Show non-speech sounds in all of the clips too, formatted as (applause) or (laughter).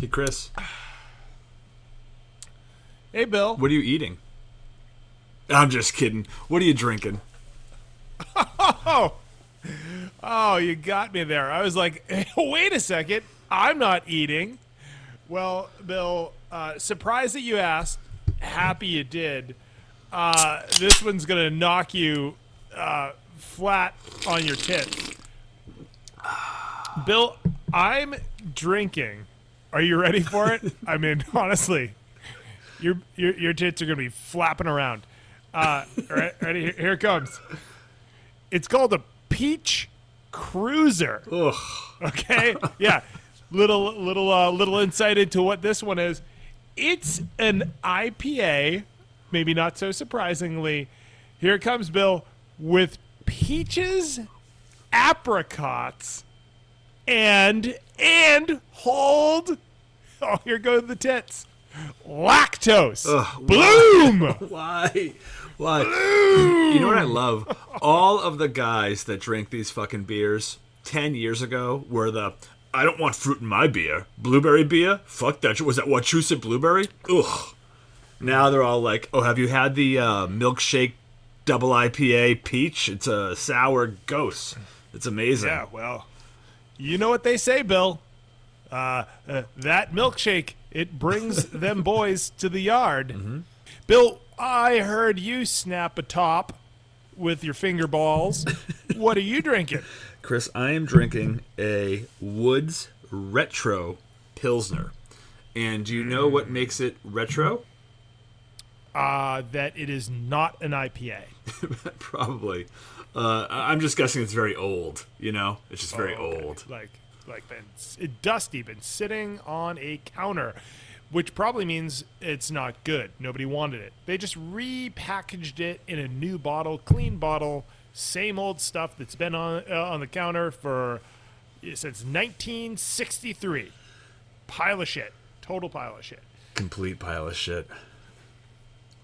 Hey, Kris, Hey, Bill. what are you eating? I'm just kidding. What are you drinking? Oh, (laughs) oh, you got me there. I was like, (laughs) wait a second. I'm not eating. Well, Bill, uh, surprised that you asked. Happy you did. Uh, this one's gonna knock you uh, flat on your tits. Bill, I'm drinking. Are you ready for it? I mean, (laughs) honestly, your your your tits are gonna be flapping around. Uh, re- ready? Here- Here it comes. It's called a peach cruiser. Ugh. Okay, yeah. Little little uh, little insight into what this one is. It's an IPA, maybe not so surprisingly. Here it comes, Bill, with peaches, apricots, and and hold. Oh, here go the tits. Lactose. Bloom. (laughs) Why? Why? You know what I love? All of the guys that drink these fucking beers 10 years ago were the I don't want fruit in my beer. Blueberry beer? Fuck that. Was that Wachusett blueberry? Ugh. Now they're all like, oh, have you had the uh, milkshake double IPA peach? It's a sour ghost. It's amazing. Yeah, well, you know what they say, Bill. Uh, uh, that milkshake it brings (laughs) them boys to the yard. Bill, I heard you snap a top with your finger balls. (laughs) what are you drinking? Kris, I am drinking a Woods Retro Pilsner. And do you know what makes it retro? Uh, that it is not an IPA. (laughs) Probably. Uh, I'm just guessing it's very old. You know, it's just very Oh, okay. old. Like, like been dusty, been sitting on a counter, which probably means it's not good. Nobody wanted it. They just repackaged it in a new bottle, clean bottle, same old stuff that's been on uh, on the counter for since 1963. Pile of shit. Total pile of shit. Complete pile of shit.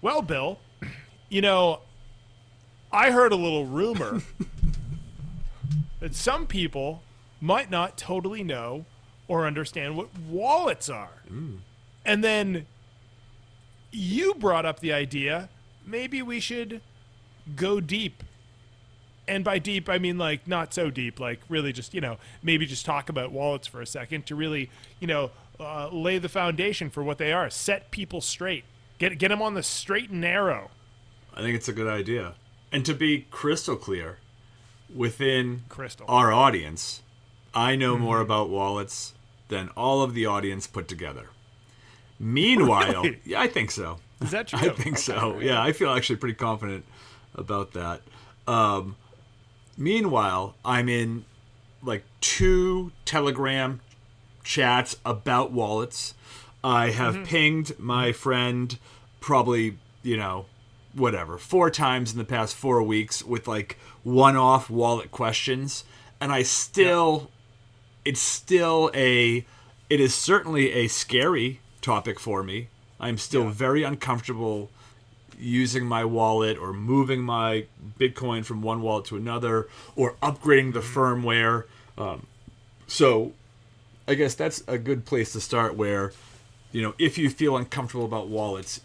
Well, Bill, (clears throat) you know, I heard a little rumor (laughs) that some people might not totally know or understand what wallets are. And then you brought up the idea maybe we should go deep. And by deep, I mean like not so deep, like really just, you know, maybe just talk about wallets for a second to really, you know, uh, lay the foundation for what they are, set people straight, get, get them on the straight and narrow. I think it's a good idea. And to be crystal clear, within Crystal. our audience, I know more about wallets than all of the audience put together. Meanwhile, (laughs) Really? yeah, I think so. Is that (laughs) true? I think so. Yeah, I feel actually pretty confident about that. Um, meanwhile, I'm in like two Telegram chats about wallets. I have pinged my friend probably, you know, whatever, four times in the past four weeks with like one off wallet questions. And I still, it's still a, it is certainly a scary topic for me. I'm still very uncomfortable using my wallet or moving my Bitcoin from one wallet to another or upgrading the firmware. Um, so I guess that's a good place to start where, you know, if you feel uncomfortable about wallets,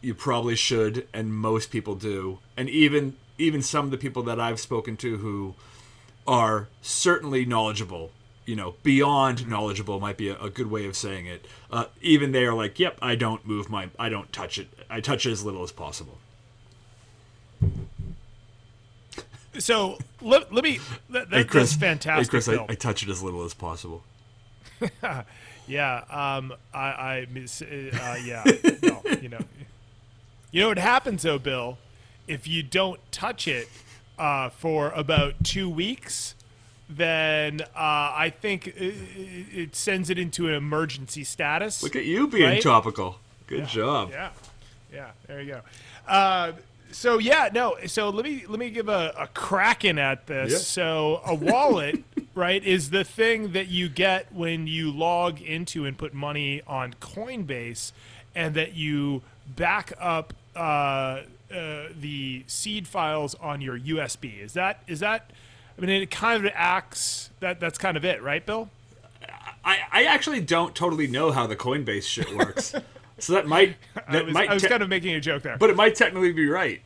you probably should and most people do. And even even some of the people that I've spoken to who are certainly knowledgeable, you know, beyond knowledgeable might be a, a good way of saying it. Uh, even they are like, "Yep, I don't move my I don't touch it. I touch it as little as possible." So let, let me. That, that, that's fantastic. Hey, Kris, I, I touch it as little as possible. (laughs) Yeah, um, I, I, uh, yeah, (laughs) no, you know, you know what happens though, Bill, if you don't touch it uh, for about two weeks, then uh, I think it, it sends it into an emergency status. Look at you being Right? topical. Good job. Yeah, yeah. There you go. Uh, so yeah, no. So let me let me give a, a cracking at this. Yeah. So a wallet, (laughs) right, is the thing that you get when you log into and put money on Coinbase, and that you back up uh, uh, the seed files on your USB. Is that is that? I mean, it kind of acts that that's kind of it, right, Bill? I, I actually don't totally know how the Coinbase shit works, (laughs) so that might I that was, might I was te- kind of making a joke there. but it might technically be right.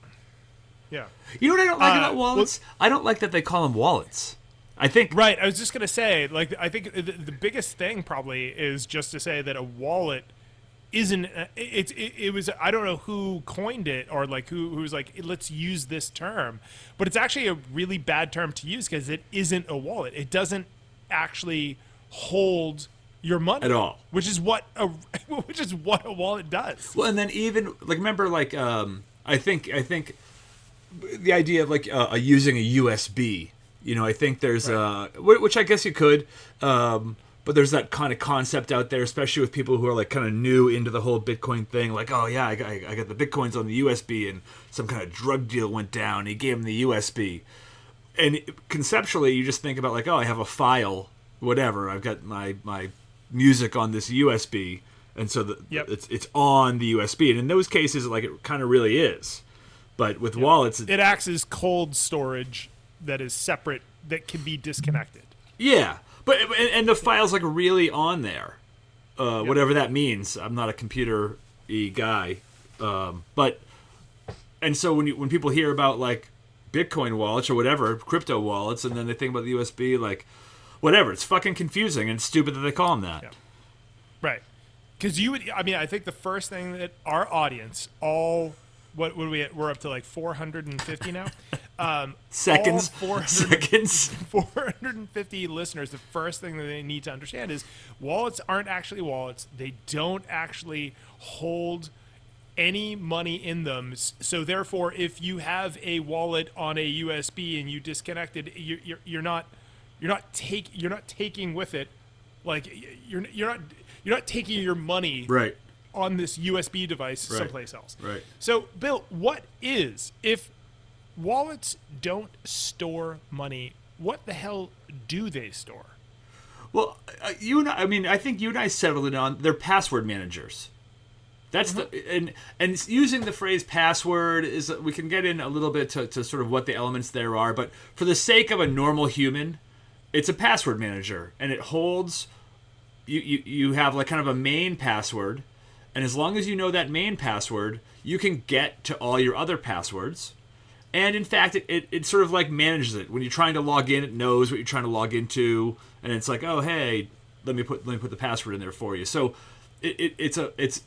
yeah. You know what I don't like Uh, about wallets? I don't like that they call them wallets. I think Right. I was just gonna say, like, I think the, the biggest thing probably is just to say that a wallet isn't. uh, It's it, it was. I don't know who coined it or like who who's like let's use this term, but it's actually a really bad term to use because it isn't a wallet. It doesn't actually hold your money At all. which is what a (laughs) which is what a wallet does. Well, and then even like remember like um I think I think the idea of like uh, uh, using a USB. You know, I think there's uh wh- which I guess you could um but there's that kind of concept out there, especially with people who are like kind of new into the whole Bitcoin thing. Like, oh yeah, I got, I got the Bitcoins on the USB, and some kind of drug deal went down. He gave him the USB, and conceptually, you just think about like, oh, I have a file, whatever. I've got my my music on this USB, and so the, Yep. it's it's on the USB. And in those cases, like it kind of really is. But with wallets, it, It acts as cold storage that is separate that can be disconnected. yeah. But and, and the file's like really on there, uh, whatever that means. I'm not a computer guy, um, but and so when you, when people hear about like Bitcoin wallets or whatever crypto wallets, and then they think about the USB, like whatever, it's fucking confusing and stupid that they call them that. Yeah. Right. Because you would, I mean, I think the first thing that our audience, all, what would we, we're up to like 450 now? (laughs) Um, Seconds, all 400 (laughs) seconds. (laughs) 450 listeners, the first thing that they need to understand is wallets aren't actually wallets. They don't actually hold any money in them. So therefore, if you have a wallet on a USB and you disconnect it, you're, you're, you're not you're not take you're not taking with it like you're you're not you're not taking your money Right. On this USB device Right. someplace else. Right. So, Bill, what is if wallets don't store money? What the hell do they store? Well, uh, you and I, I mean, I think you and I settled it on they're password managers. That's the and and using the phrase password is we can get in a little bit to, to sort of what the elements there are, but for the sake of a normal human, it's a password manager and it holds you, you you have like kind of a main password and as long as you know that main password you can get to all your other passwords. And in fact it, it, it sort of like manages it. When you're trying to log in it knows what you're trying to log into and it's like oh hey let me put let me put the password in there for you. So it, it, it's a it's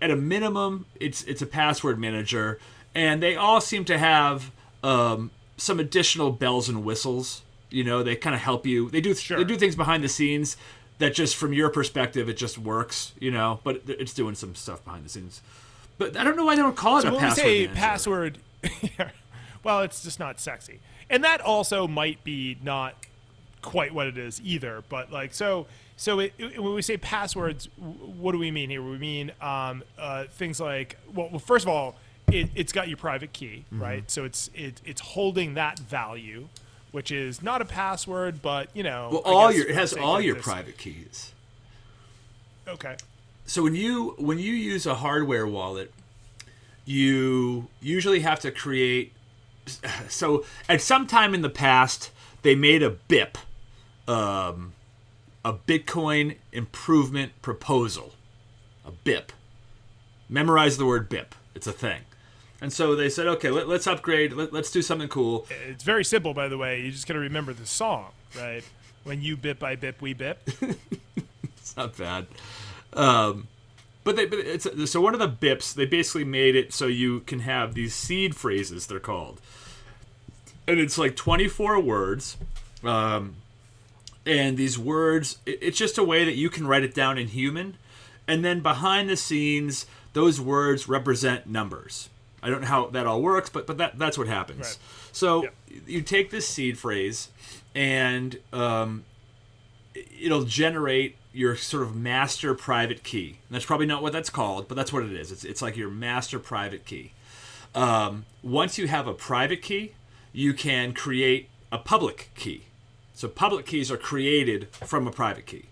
at a minimum it's it's a password manager. And they all seem to have um, some additional bells and whistles. You know they kind of help you. They do Sure. they do things behind the scenes that just from your perspective it just works you know but it's doing some stuff behind the scenes but i don't know why they don't call it So a when we password say manager. password, (laughs) well, it's just not sexy, and that also might be not quite what it is either. But like, so so it, it- when we say passwords, what do we mean here? We mean um, uh, things like well, well, first of all, it, it's got your private key, Mm-hmm. right? So it's it, it's holding that value. Which is not a password, but you know, well all your it has all your private keys. Okay, so when you when you use a hardware wallet you usually have to create (laughs) so at some time in the past they made a bip um, a bitcoin improvement proposal. A bip memorize the word bip it's a thing and so they said okay let, let's upgrade let, let's do something cool it's very simple, by the way. You just got to remember the song, right? When you bip, I bip, we bip. (laughs) It's not bad. Um, but they, but it's so one of the bips they basically made it so you can have these seed phrases. They're called, and it's like twenty four words. Um, and these words, it- it's just a way that you can write it down in human, and then behind the scenes, those words represent numbers. I don't know how that all works, but but that that's what happens. Right. So Yep. you take this seed phrase, and um, it'll generate your sort of master private key. And that's probably not what that's called, but that's what it is. It's, it's like your master private key. Um, once you have a private key, you can create a public key. So public keys are created from a private key,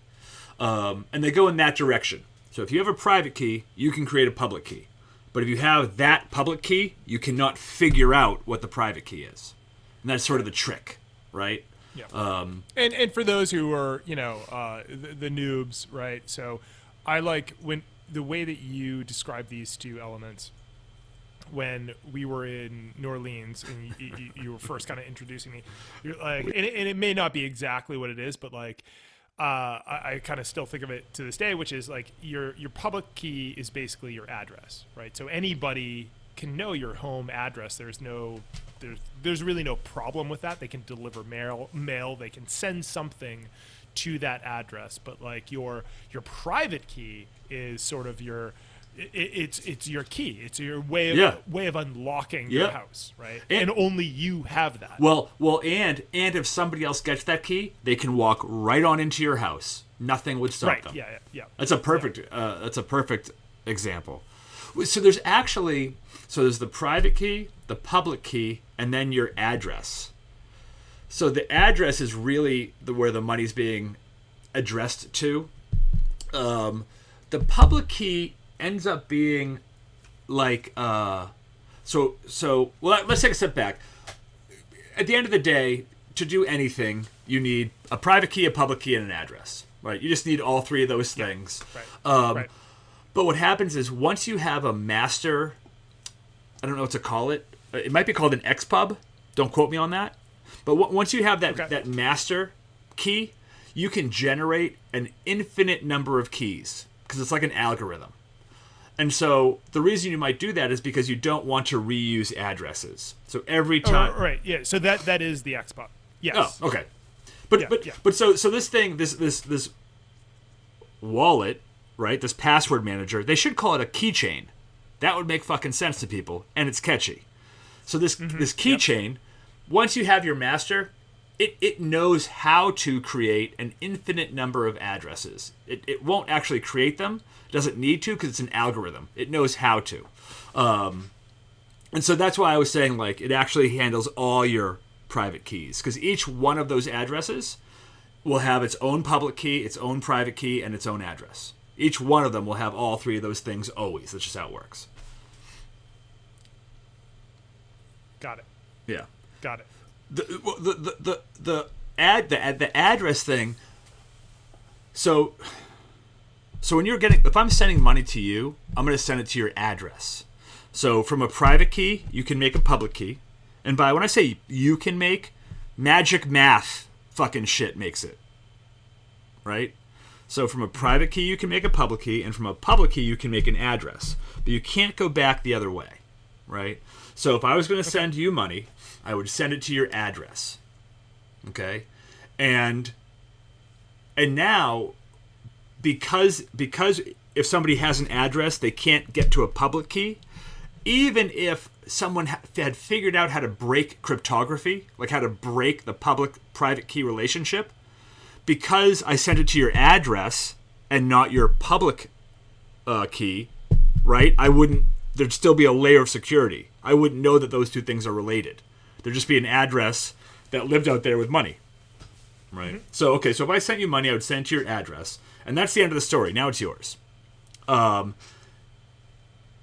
um, and they go in that direction. So if you have a private key, you can create a public key. But if you have that public key, you cannot figure out what the private key is. And that's sort of the trick, right? Yeah. Um, and and for those who are you know uh, the, the noobs, right? So I like when the way that you describe these two elements when we were in New Orleans and you, you, you were first kind of introducing me, you're like, and it, and it, may not be exactly what it is, but like, uh, I, I kind of still think of it to this day, which is like your your public key is basically your address, right? So anybody can know your home address. There's no there's there's really no problem with that. They can deliver mail mail. They can send something to that address. But like your your private key is sort of your it, it's it's your key. It's your way of yeah. way of unlocking yeah. your house, right? And, and, only you have that. Well, well, and and if somebody else gets that key, they can walk right on into your house. Nothing would stop right. them. Yeah, yeah, yeah. That's a perfect. Yeah. Uh, that's a perfect example. So there's actually so there's the private key, the public key, and then your address. So the address is really the where the money's being addressed to. Um, the public key ends up being like uh, so so. Well, let's take a step back. At the end of the day, to do anything, you need a private key, a public key, and an address. Right? You just need all three of those things. Right. Um, right. But what happens is once you have a master, I don't know what to call it. It might be called an XPub. Don't quote me on that. But w- once you have that okay. that master key, you can generate an infinite number of keys because it's like an algorithm. And so the reason you might do that is because you don't want to reuse addresses. So every time, oh, right? Yeah. So that that is the XPub. Yes. Oh, okay. But yeah, but yeah. but so so this thing this this this wallet right? This password manager. They should call it a keychain. That would make fucking sense to people, and it's catchy. So this mm-hmm. this keychain, yep. once you have your master, it, it knows how to create an infinite number of addresses. It, it won't actually create them, doesn't need to because it's an algorithm. It knows how to. Um, and so that's why I was saying like it actually handles all your private keys because each one of those addresses will have its own public key, its own private key, and its own address. Each one of them will have all three of those things always. That's just how it works. Got it. Yeah. Got it. The the the the, the ad the the address thing. So so when you're getting if I'm sending money to you, I'm going to send it to your address. So from a private key, you can make a public key. And by when I say you can make, magic math fucking shit makes it. Right? So from a private key, you can make a public key, and from a public key, you can make an address. But you can't go back the other way, right? So if I was going to send you money, I would send it to your address. Okay? And and now because because if somebody has an address, they can't get to a public key, even if someone had figured out how to break cryptography, like how to break the public private key relationship, because I sent it to your address and not your public uh, key, right? I wouldn't. There'd still be a layer of security. I wouldn't know that those two things are related. There'd just be an address that lived out there with money, right? Mm-hmm. So okay, so if I sent you money, I would send it to your address, and that's the end of the story. Now it's yours. Um,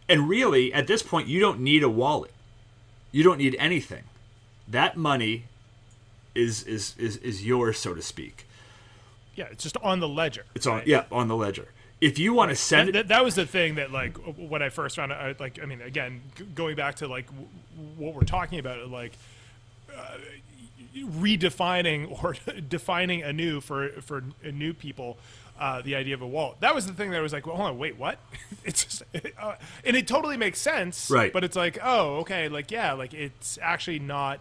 and really, at this point, you don't need a wallet. You don't need anything. That money is is is, is yours, so to speak. Yeah, it's just on the ledger. It's on right? yeah on the ledger. If you want to send that, it, that, was the thing that like when I first found out. Like I mean, again, g- going back to like w- what we're talking about, like. Uh, redefining (laughs) or defining anew for for new people uh, the idea of a wallet. That was the thing that was like, well, hold on, wait, what? (laughs) it's just, (laughs) uh, and it totally makes sense, right? But it's like, oh, okay, like yeah, like it's actually not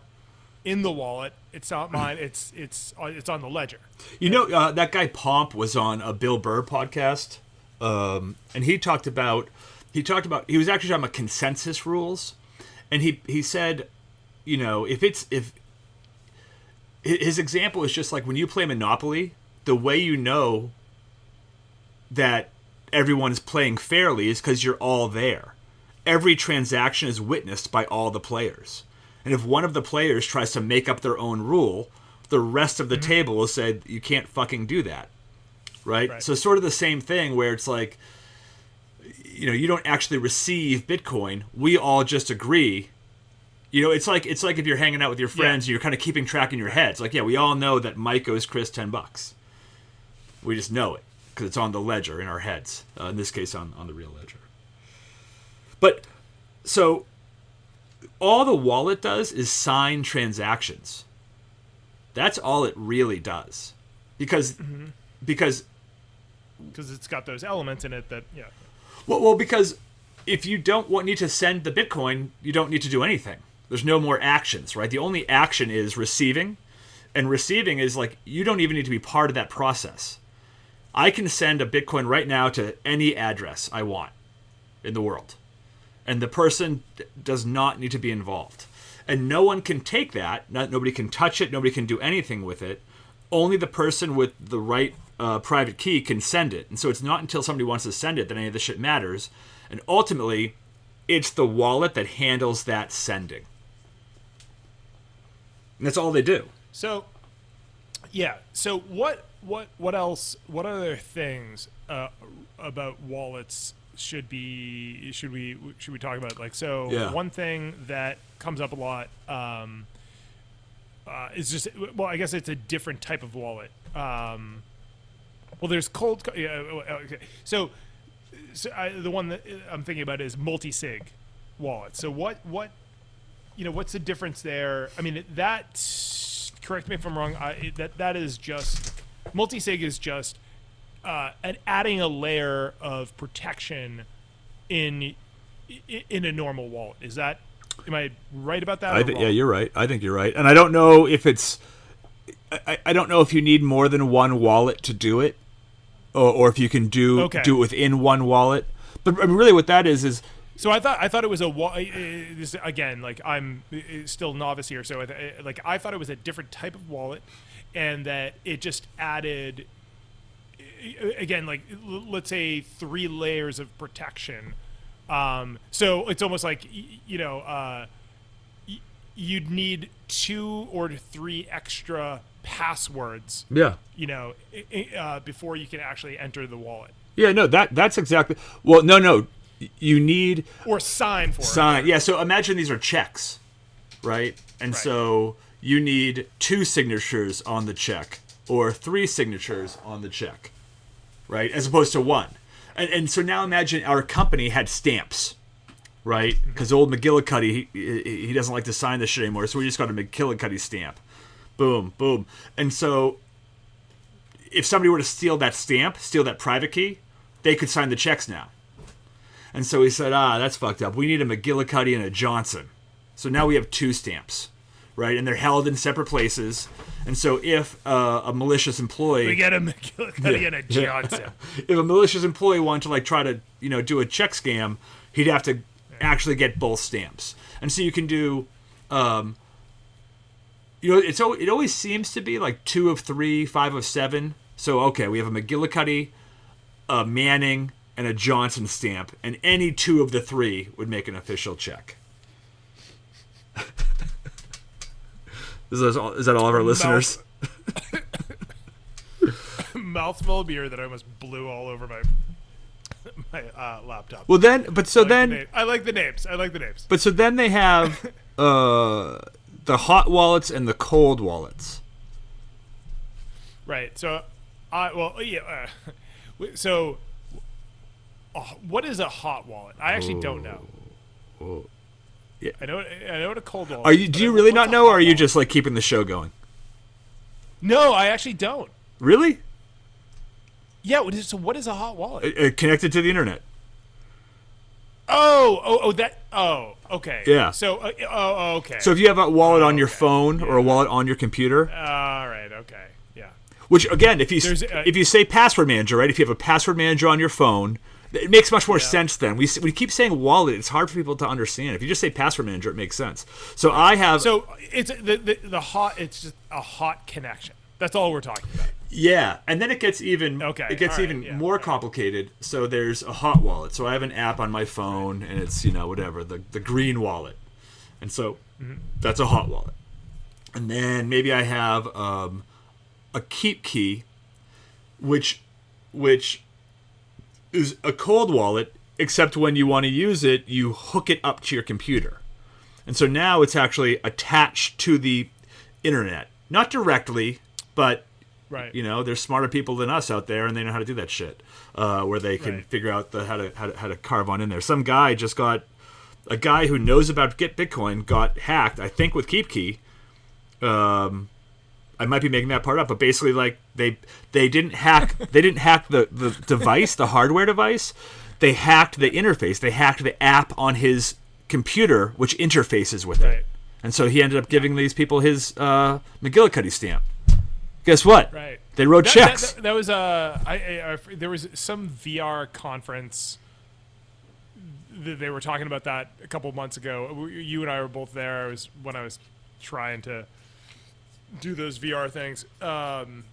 in the wallet. It's not (clears throat) mine. It's it's uh, it's on the ledger. You know uh, that guy Pomp was on a Bill Burr podcast, um, and he talked about he talked about he was actually talking about consensus rules, and he he said, you know, if it's if his example is just like when you play Monopoly, the way you know that everyone is playing fairly is because you're all there. Every transaction is witnessed by all the players. And if one of the players tries to make up their own rule, the rest of the mm-hmm. table will say you can't fucking do that. Right? right? So sort of the same thing where it's like you know, you don't actually receive Bitcoin. We all just agree You know, it's like it's like if you're hanging out with your friends, you're kind of keeping track in your heads. Like, yeah, we all know that Mike owes Kris ten bucks. We just know it because it's on the ledger in our heads. Uh, in this case, on on the real ledger. But so all the wallet does is sign transactions. That's all it really does, because because because it's got those elements in it that yeah. Well, well, because if you don't want need to send the Bitcoin, you don't need to do anything. There's no more actions, right? The only action is receiving, and receiving is like you don't even need to be part of that process. I can send a Bitcoin right now to any address I want in the world, and the person does not need to be involved, and no one can take that. Not, nobody can touch it. Nobody can do anything with it. Only the person with the right uh, private key can send it. And so it's not until somebody wants to send it that any of this shit matters. And ultimately, it's the wallet that handles that sending. And that's all they do. So, yeah. So what what what else? What other things uh, about wallets should be should we should we talk about? Like, so Yeah. one thing that comes up a lot um, uh, is just well, I guess it's a different type of wallet. Um, well, there's cold. co- Yeah. uh, Okay. So, so I, the one that I'm thinking about is multi-sig wallet. So what what you know what's the difference there? I mean that correct me if I'm wrong. I, it- that that is just multi-sig is just uh, an adding a layer of protection in in a normal wallet. Is that am I right about that? I or yeah, you're right. I think you're right. And I don't know if it's I, I don't know if you need more than one wallet to do it, or, or if you can do Okay. do it within one wallet. But I mean, really, what that is is So I thought I thought it was a wa- uh, this again like I'm uh, still novice here. So uh, like I thought it was a different type of wallet, and that it just added uh, again like let's say three layers of protection. Um, so it's almost like you know uh, you'd need two or three extra passwords. yeah. You know, uh, before you can actually enter the wallet Yeah, no, that that's exactly. Well, no, no, you need or sign for it. sign. Yeah, so imagine these are checks, right? And so you need two signatures on the check or three signatures on the check, right? As opposed to one. And and so now imagine our company had stamps, right? Because old McGillicuddy he, he he doesn't like to sign this shit anymore, so we just got a McGillicuddy stamp. Boom, boom. And so if somebody were to steal that stamp, steal that private key, they could sign the checks now. And so he said, ah, that's fucked up. We need a McGillicuddy and a Johnson. So now we have two stamps, right? And they're held in separate places. And so if uh, a malicious employee, We get a McGillicuddy and a (laughs) Johnson. (laughs) if a malicious employee wanted to like try to you know do a check scam, he'd have to actually get both stamps. And so you can do, um, you know, it's it always seems to be like two of three, five of seven. So okay, we have a McGillicuddy, a Manning, and a Johnson stamp, and any two of the three would make an official check. is, that all, is that all of our listeners? (laughs) Mouthful of beer that I almost blew all over my my uh, laptop. Well, then, but so I like then, name- I like the names. I like the names. But so then they have (laughs) uh, the hot wallets and the cold wallets. Right. So, I well yeah. Uh, (laughs) so, uh, what is a hot wallet? I actually don't know. Oh. Yeah. I know. I know what a cold wallet. Are you? is, Do you really not know, or are you wallet? just like keeping the show going? No, I actually don't. Really? Yeah. What is, so what is a hot wallet? Uh, uh, connected to the internet? Oh, oh, oh, that. Oh, okay. Yeah. So, uh, oh, oh, okay. So if you have a wallet on your okay. phone or a wallet on your computer, all right. Okay. Yeah. which again, if you a- if you say password manager, right? If you have a password manager on your phone, it makes much more sense. Then we we keep saying wallet; it's hard for people to understand. If you just say password manager, it makes sense. So I have So it's the, the the hot. It's just a hot connection. That's all we're talking about. Yeah, and then it gets even Okay, it gets right, even yeah, more right. complicated. So there's a hot wallet. So I have an app on my phone and it's, you know, whatever, the the green wallet. And so Mm-hmm. that's a hot wallet. And then maybe I have um, a KeepKey which which is a cold wallet except when you want to use it, you hook it up to your computer. And so now it's actually attached to the internet, not directly, but Right. you know, there's smarter people than us out there, and they know how to do that shit. Uh, where they can Right. figure out the how to, how to how to carve on in there. Some guy just got a guy who knows about get Bitcoin got hacked. I think with KeepKey. Um, I might be making that part up, but basically, like they they didn't hack (laughs) they didn't hack the the device, the hardware device. They hacked the interface. They hacked the app on his computer, which interfaces with Right. it. And so he ended up giving these people his uh, McGillicuddy stamp. Guess what? Right. They wrote That, checks. That, that, that was uh, I, I, I- there was some VR conference. th- They were talking about that a couple months ago. You and I were both there. It was when I was trying to do those VR things, um,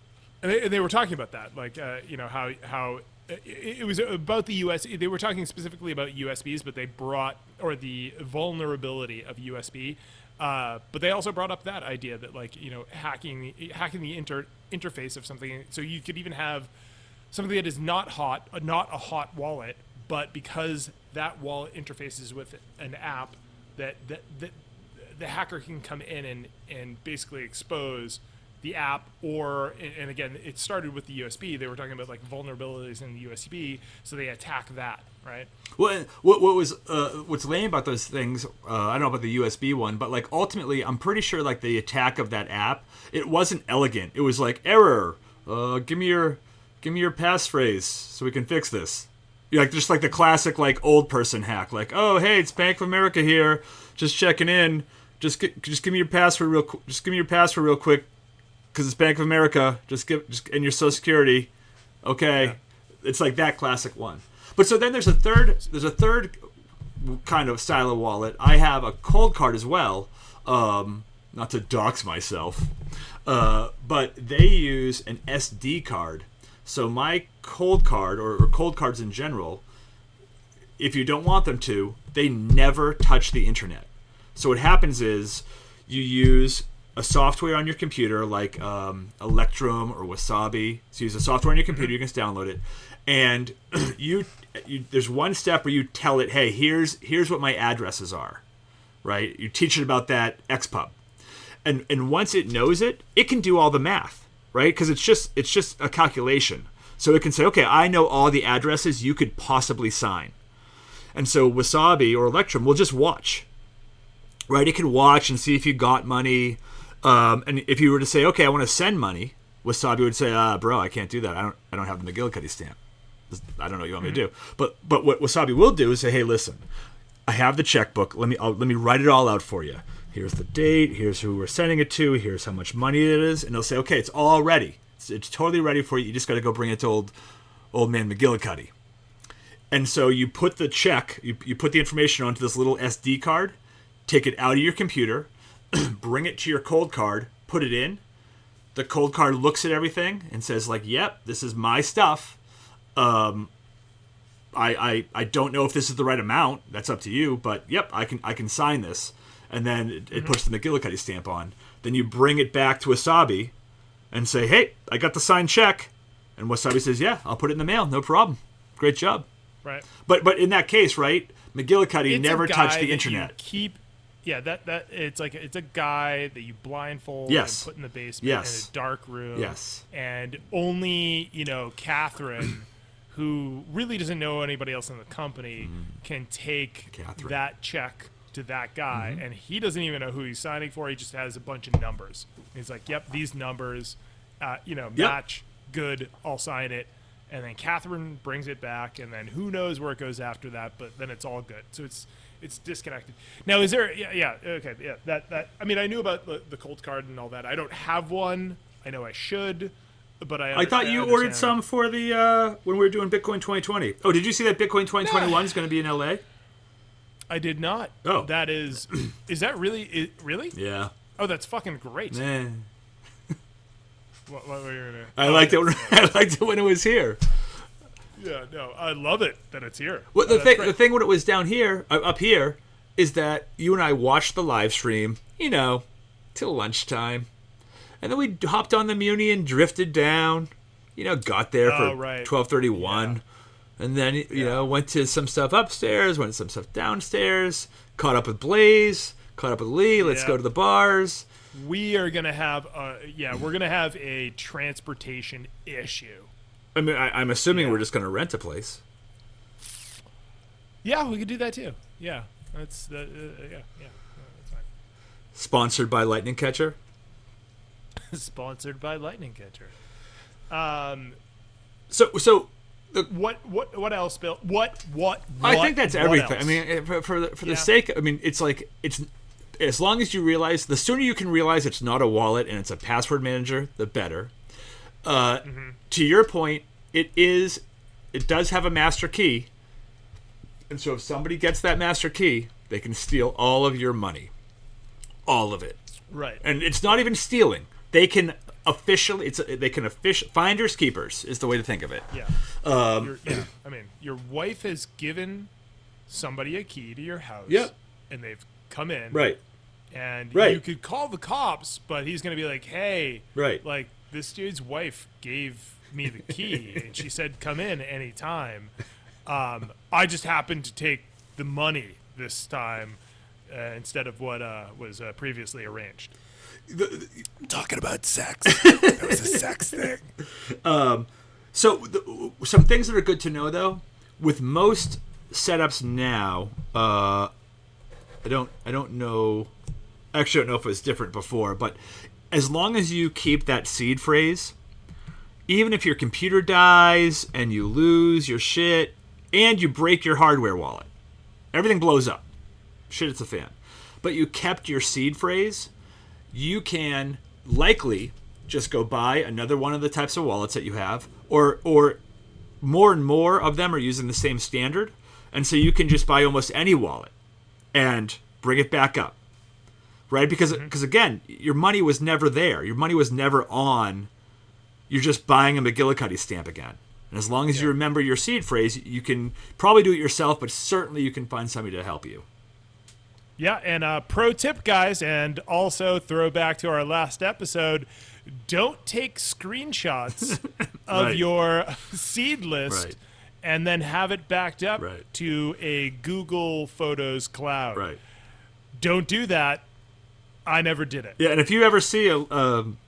and, they, and they were talking about that, like uh, you know how how it, it was about the US. They were talking specifically about USBs, but they brought or the vulnerability of USB. Uh, but they also brought up that idea that like you know hacking the, hacking the inter, interface of something, so you could even have something that is not hot, uh, not a hot wallet, but because that wallet interfaces with an app, that that, that the hacker can come in and and basically expose the app or and- again it started with the USB they were talking about like vulnerabilities in the USB so they attack that right Well, what, what was uh, what's lame about those things? Uh, I don't know about the USB one, but like ultimately, I'm pretty sure like the attack of that app, it wasn't elegant. It was like error. Uh, give me your give me your passphrase so we can fix this. Yeah, Like just like the classic like old person hack. Like oh hey, it's Bank of America here, just checking in. Just just give me your password real. Just give me your password real quick, because it's Bank of America. Just give just and your Social Security. Okay, it's like that classic one. But so then there's a third there's a third kind of style of wallet. I have a cold card as well. Um, not to dox myself, uh, but they use an SD card. So my cold card or, or cold cards in general, if you don't want them to, they never touch the internet. So what happens is you use a software on your computer like um, Electrum or Wasabi. So you use a software on your computer, you can just download it, and (clears throat) you, you there's one step where you tell it, hey, here's here's what my addresses are, right? You teach it about that XPub, and and once it knows it, it can do all the math, right? Because it's just it's just a calculation. So it can say, okay, I know all the addresses you could possibly sign. And so Wasabi or Electrum will just watch, right? It can watch and see if you got money. Um, and if you were to say, okay, I want to send money, Wasabi would say, ah, bro, I can't do that. I don't, I don't have the McGillicuddy stamp. I don't know what you want me to do. But, but what Wasabi will do is say, hey, listen, I have the checkbook. Let me, I'll, let me write it all out for you. Here's the date. Here's who we're sending it to. Here's how much money it is. And they'll say, okay, it's all ready. It's, it's totally ready for you. You just got to go bring it to old, old man McGillicuddy. And so you put the check, you, you put the information onto this little SD card, take it out of your computer, (clears throat) bring it to your cold card, put it in. The cold card looks at everything and says, like, yep, this is my stuff. Um, I, I, I don't know if this is the right amount. That's up to you. But yep, I can I can sign this. And then it, it puts the McGillicuddy stamp on. Then you bring it back to Wasabi and say, hey, I got the signed check. And Wasabi says, yeah, I'll put it in the mail. No problem. Great job. right But but in that case, right? McGillicuddy It's never touched the internet. keep yeah that that it's like it's a guy that you blindfold Yes. and put in the basement Yes. in a dark room Yes. and only you know Catherine (coughs) who really doesn't know anybody else in the company can take Mm-hmm. Catherine. Mm-hmm. that check to that guy and he doesn't even know who he's signing for he just has a bunch of numbers he's like yep these numbers uh, you know Yep. match good I'll sign it and then Catherine brings it back and then who knows where it goes after that but then it's all good so it's it's disconnected now is there yeah yeah okay yeah that that I mean I knew about the, the cold card and all that I don't have one I know I should but I I thought you understand. ordered some for the uh, when we were doing Bitcoin 2020. Oh, did you see that Bitcoin 2021 is going to be in LA? I did not Oh. that is (clears throat) is that really i really Yeah. oh that's fucking great Man. what, what were you gonna I liked it. When, (laughs) I liked it when it was here. Yeah no I love it that it's here Well, the that's thing, the thing when it was down here, uh, up here, is that you and I watched the live stream. You know, till lunchtime, and then we hopped on the Muni and drifted down. You know, got there Oh, for right. twelve thirty one, and then you know went to some stuff upstairs, went to some stuff downstairs, caught up with Blaze, caught up with Lee. Let's Yeah. go to the bars. We are gonna have a yeah, we're gonna have a transportation issue. I mean, I, I'm assuming we're just going to rent a place. Yeah, we could do that too. Yeah, that's the uh, yeah yeah that's fine. Sponsored by Lightning Catcher. (laughs) Sponsored by Lightning Catcher. Um, So, so what what what else, Bill? What what? I think that's what everything. I mean, for for the, for the Yeah. sake, I mean, it's like it's as long as you realize, the sooner you can realize it's not a wallet and it's a password manager, the better. Uh, Mm-hmm. To your point, it is, it does have a master key, and so if somebody gets that master key, they can steal all of your money, all of it, right. and it's not even stealing. They can officially, it's they can official finders keepers is the way to think of it. Yeah. Um, yeah. I mean, your wife has given somebody a key to your house. Yep. And they've come in. Right. And Right. you could call the cops, but he's going to be like, hey, Right. like, this dude's wife gave me the key, (laughs) and she said, come in anytime. Um, I just happened to take the money this time uh, instead of what uh, was uh, previously arranged. Talking about sex. (laughs) that was a sex thing. So the, some things that are good to know though, with most setups now, uh, I don't I don't know. Actually, I don't know if it was different before, but as long as you keep that seed phrase, even if your computer dies and you lose your shit and you break your hardware wallet, everything blows up. Shit, it's a fan. But you kept your seed phrase, you can likely just go buy another one of the types of wallets that you have or or more and more of them are using the same standard and so you can just buy almost any wallet and bring it back up right because because again your money was never there your money was never on you're just buying a mcgillicuddy stamp again and as long as you remember your seed phrase you can probably do it yourself but certainly you can find somebody to help you Yeah, and uh, pro tip, guys, and also throw back to our last episode. Don't take screenshots (laughs) of Right. your seed list Right. and then have it backed up Right. to a Google Photos cloud. right Don't do that. I never did it. Yeah, and if you ever see a, um,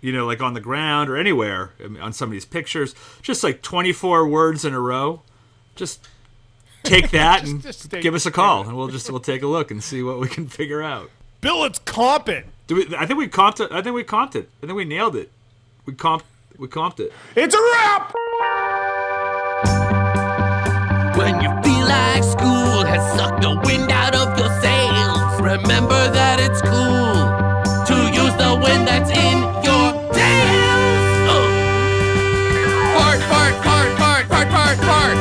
you know, like on the ground or anywhere I mean, on some of these pictures, just like 24 words in a row, just take (laughs) that and just take- give us a call, and we'll just we'll take a look and see what we can figure out. Bill, it's comping. Do we, I think we comped it. I think we comped it. I think we nailed it. We comped. We comped it. It's a wrap. When you feel like school has sucked the wind out of your sails, remember that it's cool to use the wind that's in your tails. Oh. Fart, fart, fart, fart, fart, fart, fart.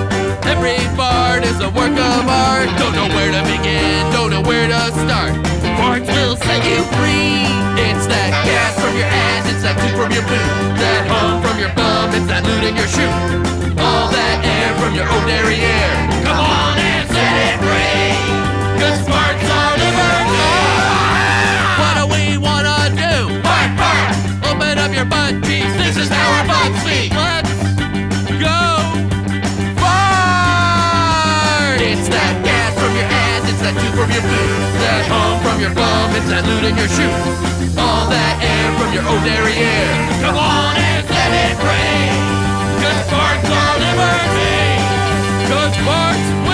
Every fart is a work of art. Don't know where to begin, don't know where to start. Farts will set you free. It's that gas from your ass, it's that poop from your boot, that hum from your bum, it's that loot in your shoe. All that air from your own derriere. Butt cheeks. This is how our butts speak. Let's go. Fart. It's that gas from your ass. It's that toot from your boot. That hum from your bum. It's that loot in your shoe. All that air from your own derriere. Come on and set it free. Cause farts are liberty. Cause farts